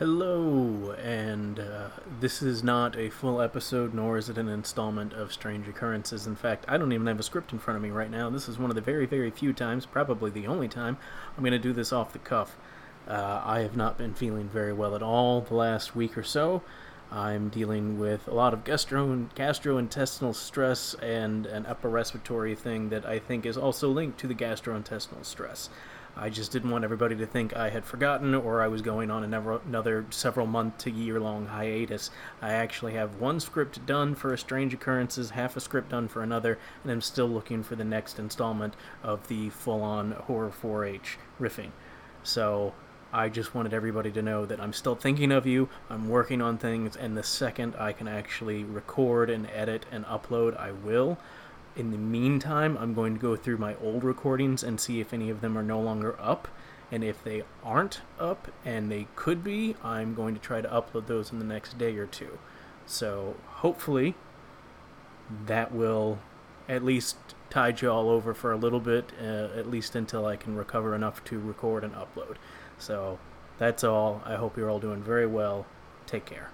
Hello, and uh, this is not a full episode, nor is it an installment of Strange Occurrences. In fact, I don't even have a script in front of me right now. This is one of the very, very few times, probably the only time, I'm going to do this off the cuff. Uh, I have not been feeling very well at all the last week or so. I'm dealing with a lot of gastro- gastrointestinal stress and an upper respiratory thing that I think is also linked to the gastrointestinal stress. I just didn't want everybody to think I had forgotten or I was going on another several month to year long hiatus. I actually have one script done for a Strange Occurrences, half a script done for another, and I'm still looking for the next installment of the full on Horror 4 H riffing. So I just wanted everybody to know that I'm still thinking of you, I'm working on things, and the second I can actually record and edit and upload, I will. In the meantime, I'm going to go through my old recordings and see if any of them are no longer up. And if they aren't up and they could be, I'm going to try to upload those in the next day or two. So hopefully that will at least tide you all over for a little bit, uh, at least until I can recover enough to record and upload. So that's all. I hope you're all doing very well. Take care.